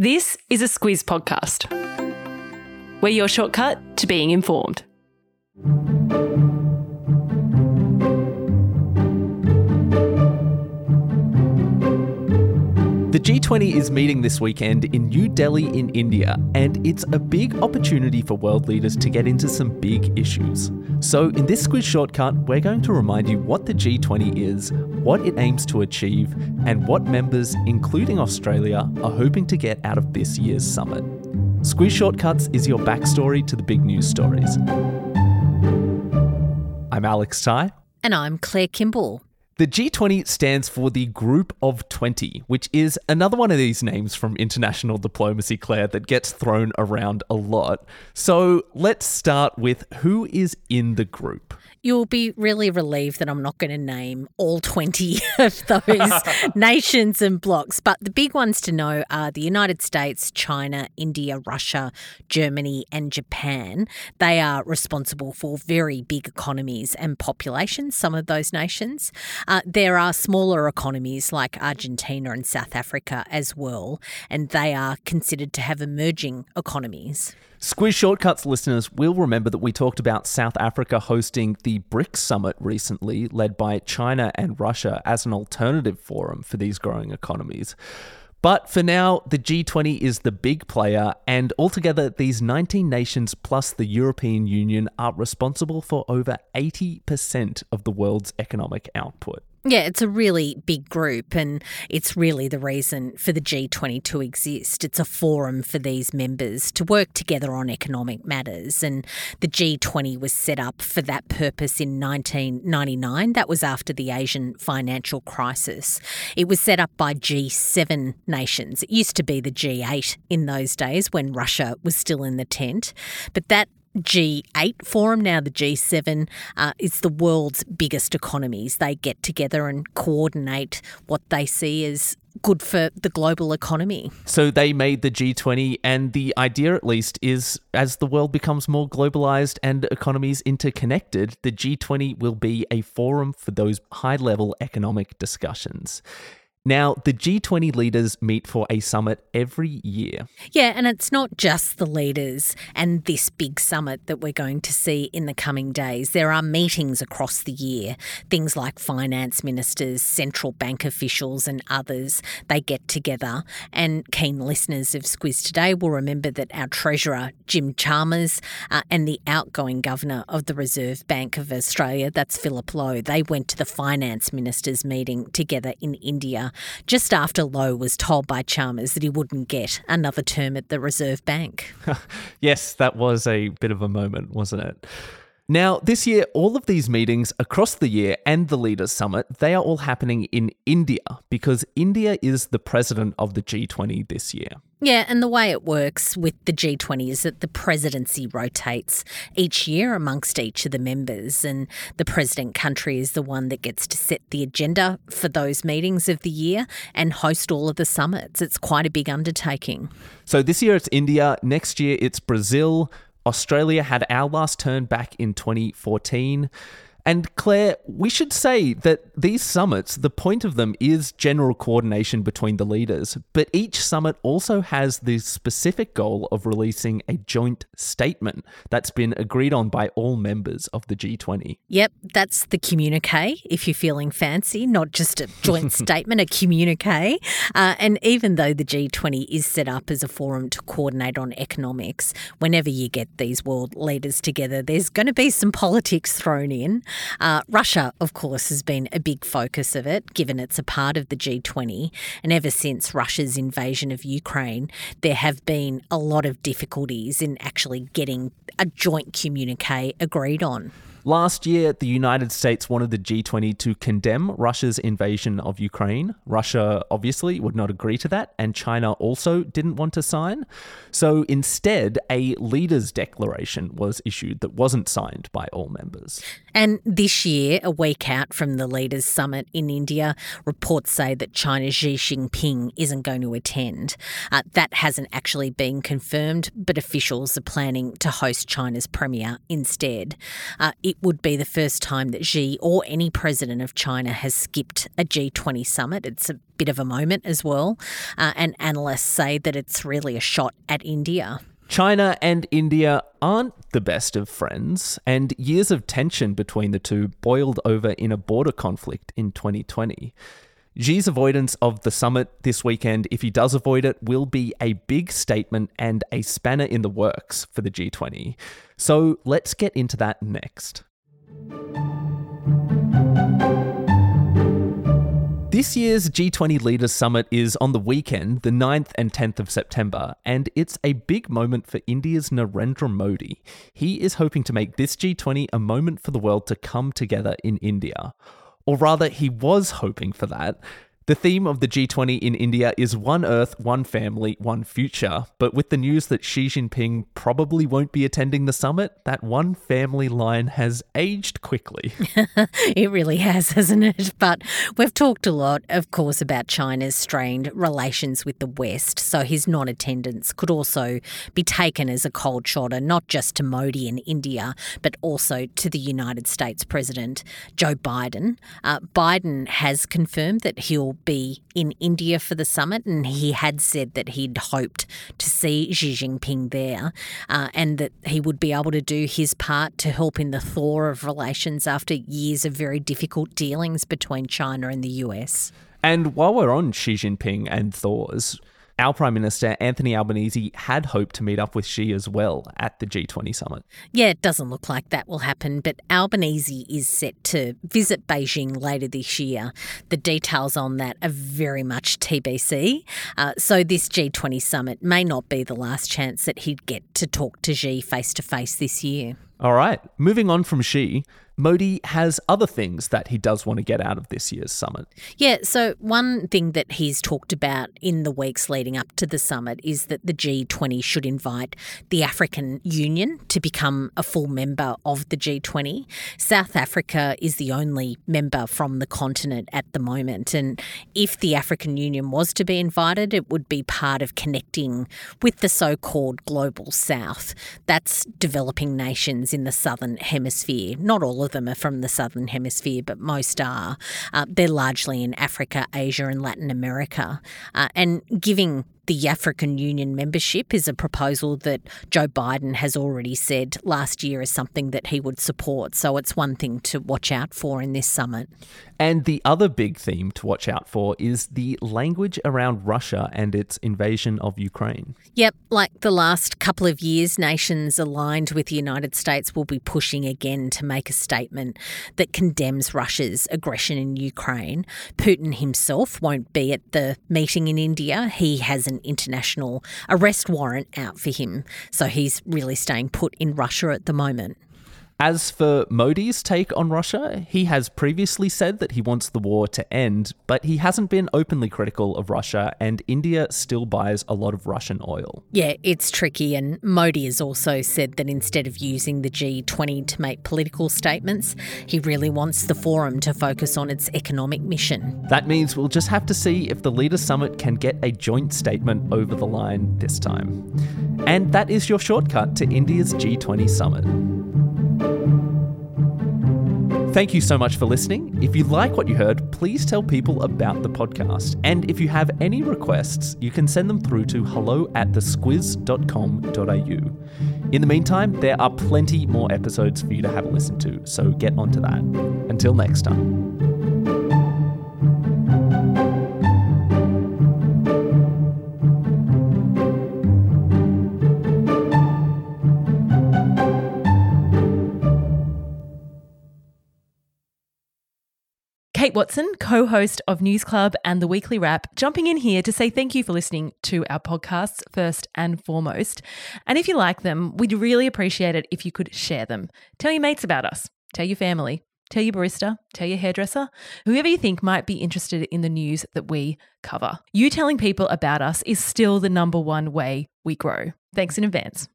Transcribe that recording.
This is a Squiz podcast. We're your shortcut to being informed. The G20 is meeting this weekend in New Delhi in India, and it's a big opportunity for world leaders to get into some big issues. So, in this Squiz shortcut, we're going to remind you what the G20 is, what it aims to achieve, and what members, including Australia, are hoping to get out of this year's summit. Squiz Shortcuts is your backstory to the big news stories. I'm Alex Ty. And I'm Claire Kimball. The G20 stands for the Group of 20, which is another one of these names from international diplomacy, Claire, that gets thrown around a lot. So let's start with who is in the group. You'll be really relieved that I'm not going to name all 20 of those nations and blocs. But the big ones to know are the United States, China, India, Russia, Germany, and Japan. They are responsible for very big economies and populations, some of those nations. Uh, there are smaller economies like Argentina and South Africa as well, and they are considered to have emerging economies. Squiz Shortcuts listeners will remember that we talked about South Africa hosting the BRICS summit recently, led by China and Russia, as an alternative forum for these growing economies. But for now, the G20 is the big player, and altogether, these 19 nations plus the European Union are responsible for over 80% of the world's economic output. Yeah, it's a really big group, and it's really the reason for the G20 to exist. It's a forum for these members to work together on economic matters, and the G20 was set up for that purpose in 1999. That was after the Asian financial crisis. It was set up by G7 nations. It used to be the G8 in those days when Russia was still in the tent, but that G8 forum, now the G7, uh, is the world's biggest economies. They get together and coordinate what they see as good for the global economy. So they made the G20, and the idea, at least, is as the world becomes more globalized and economies interconnected, the G20 will be a forum for those high level economic discussions. Now, the G20 leaders meet for a summit every year. Yeah, and it's not just the leaders and this big summit that we're going to see in the coming days. There are meetings across the year, things like finance ministers, central bank officials, and others. They get together. And keen listeners of Squiz today will remember that our Treasurer, Jim Chalmers, uh, and the outgoing Governor of the Reserve Bank of Australia, that's Philip Lowe, they went to the finance ministers' meeting together in India just after Lowe was told by Chalmers that he wouldn't get another term at the Reserve Bank. yes, that was a bit of a moment, wasn't it? Now, this year, all of these meetings across the year and the Leaders Summit, they are all happening in India because India is the president of the G20 this year. Yeah, and the way it works with the G20 is that the presidency rotates each year amongst each of the members, and the president country is the one that gets to set the agenda for those meetings of the year and host all of the summits. It's quite a big undertaking. So this year it's India, next year it's Brazil, Australia had our last turn back in 2014. And Claire, we should say that these summits, the point of them is general coordination between the leaders, but each summit also has the specific goal of releasing a joint statement that's been agreed on by all members of the G20. Yep, that's the communique, if you're feeling fancy, not just a joint statement, a communique. Uh, and even though the G20 is set up as a forum to coordinate on economics, whenever you get these world leaders together, there's going to be some politics thrown in. Uh, Russia, of course, has been a big focus of it, given it's a part of the G20. And ever since Russia's invasion of Ukraine, there have been a lot of difficulties in actually getting a joint communique agreed on. Last year, the United States wanted the G20 to condemn Russia's invasion of Ukraine. Russia obviously would not agree to that, and China also didn't want to sign. So instead, a leaders' declaration was issued that wasn't signed by all members. And this year, a week out from the leaders' summit in India, reports say that China's Xi Jinping isn't going to attend. Uh, that hasn't actually been confirmed, but officials are planning to host China's premier instead. Uh, it would be the first time that Xi or any president of China has skipped a G20 summit. It's a bit of a moment as well. Uh, and analysts say that it's really a shot at India. China and India aren't the best of friends, and years of tension between the two boiled over in a border conflict in 2020. Xi's avoidance of the summit this weekend, if he does avoid it, will be a big statement and a spanner in the works for the G20. So let's get into that next. This year's G20 Leaders Summit is on the weekend, the 9th and 10th of September, and it's a big moment for India's Narendra Modi. He is hoping to make this G20 a moment for the world to come together in India. Or rather, he was hoping for that. The theme of the G20 in India is One Earth, One Family, One Future. But with the news that Xi Jinping probably won't be attending the summit, that one family line has aged quickly. it really has, hasn't it? But we've talked a lot, of course, about China's strained relations with the West. So his non attendance could also be taken as a cold shoulder, not just to Modi in India, but also to the United States President Joe Biden. Uh, Biden has confirmed that he'll be in India for the summit, and he had said that he'd hoped to see Xi Jinping there uh, and that he would be able to do his part to help in the thaw of relations after years of very difficult dealings between China and the US. And while we're on Xi Jinping and thaws, our Prime Minister, Anthony Albanese, had hoped to meet up with Xi as well at the G20 summit. Yeah, it doesn't look like that will happen, but Albanese is set to visit Beijing later this year. The details on that are very much TBC. Uh, so, this G20 summit may not be the last chance that he'd get to talk to Xi face to face this year. All right, moving on from Xi, Modi has other things that he does want to get out of this year's summit. Yeah, so one thing that he's talked about in the weeks leading up to the summit is that the G20 should invite the African Union to become a full member of the G20. South Africa is the only member from the continent at the moment, and if the African Union was to be invited, it would be part of connecting with the so called global south. That's developing nations in the southern hemisphere, not all of them are from the southern hemisphere, but most are. Uh, they're largely in Africa, Asia, and Latin America. Uh, and giving the African Union membership is a proposal that Joe Biden has already said last year is something that he would support. So it's one thing to watch out for in this summit. And the other big theme to watch out for is the language around Russia and its invasion of Ukraine. Yep, like the last couple of years, nations aligned with the United States will be pushing again to make a statement that condemns Russia's aggression in Ukraine. Putin himself won't be at the meeting in India. He has international arrest warrant out for him. So he's really staying put in Russia at the moment. As for Modi's take on Russia, he has previously said that he wants the war to end, but he hasn't been openly critical of Russia, and India still buys a lot of Russian oil. Yeah, it's tricky, and Modi has also said that instead of using the G20 to make political statements, he really wants the forum to focus on its economic mission. That means we'll just have to see if the Leaders Summit can get a joint statement over the line this time. And that is your shortcut to India's G20 Summit. Thank you so much for listening. If you like what you heard, please tell people about the podcast. And if you have any requests, you can send them through to hello at thesquiz.com.au. In the meantime, there are plenty more episodes for you to have a listen to, so get onto that. Until next time. Kate Watson, co host of News Club and the Weekly Wrap, jumping in here to say thank you for listening to our podcasts first and foremost. And if you like them, we'd really appreciate it if you could share them. Tell your mates about us, tell your family, tell your barista, tell your hairdresser, whoever you think might be interested in the news that we cover. You telling people about us is still the number one way we grow. Thanks in advance.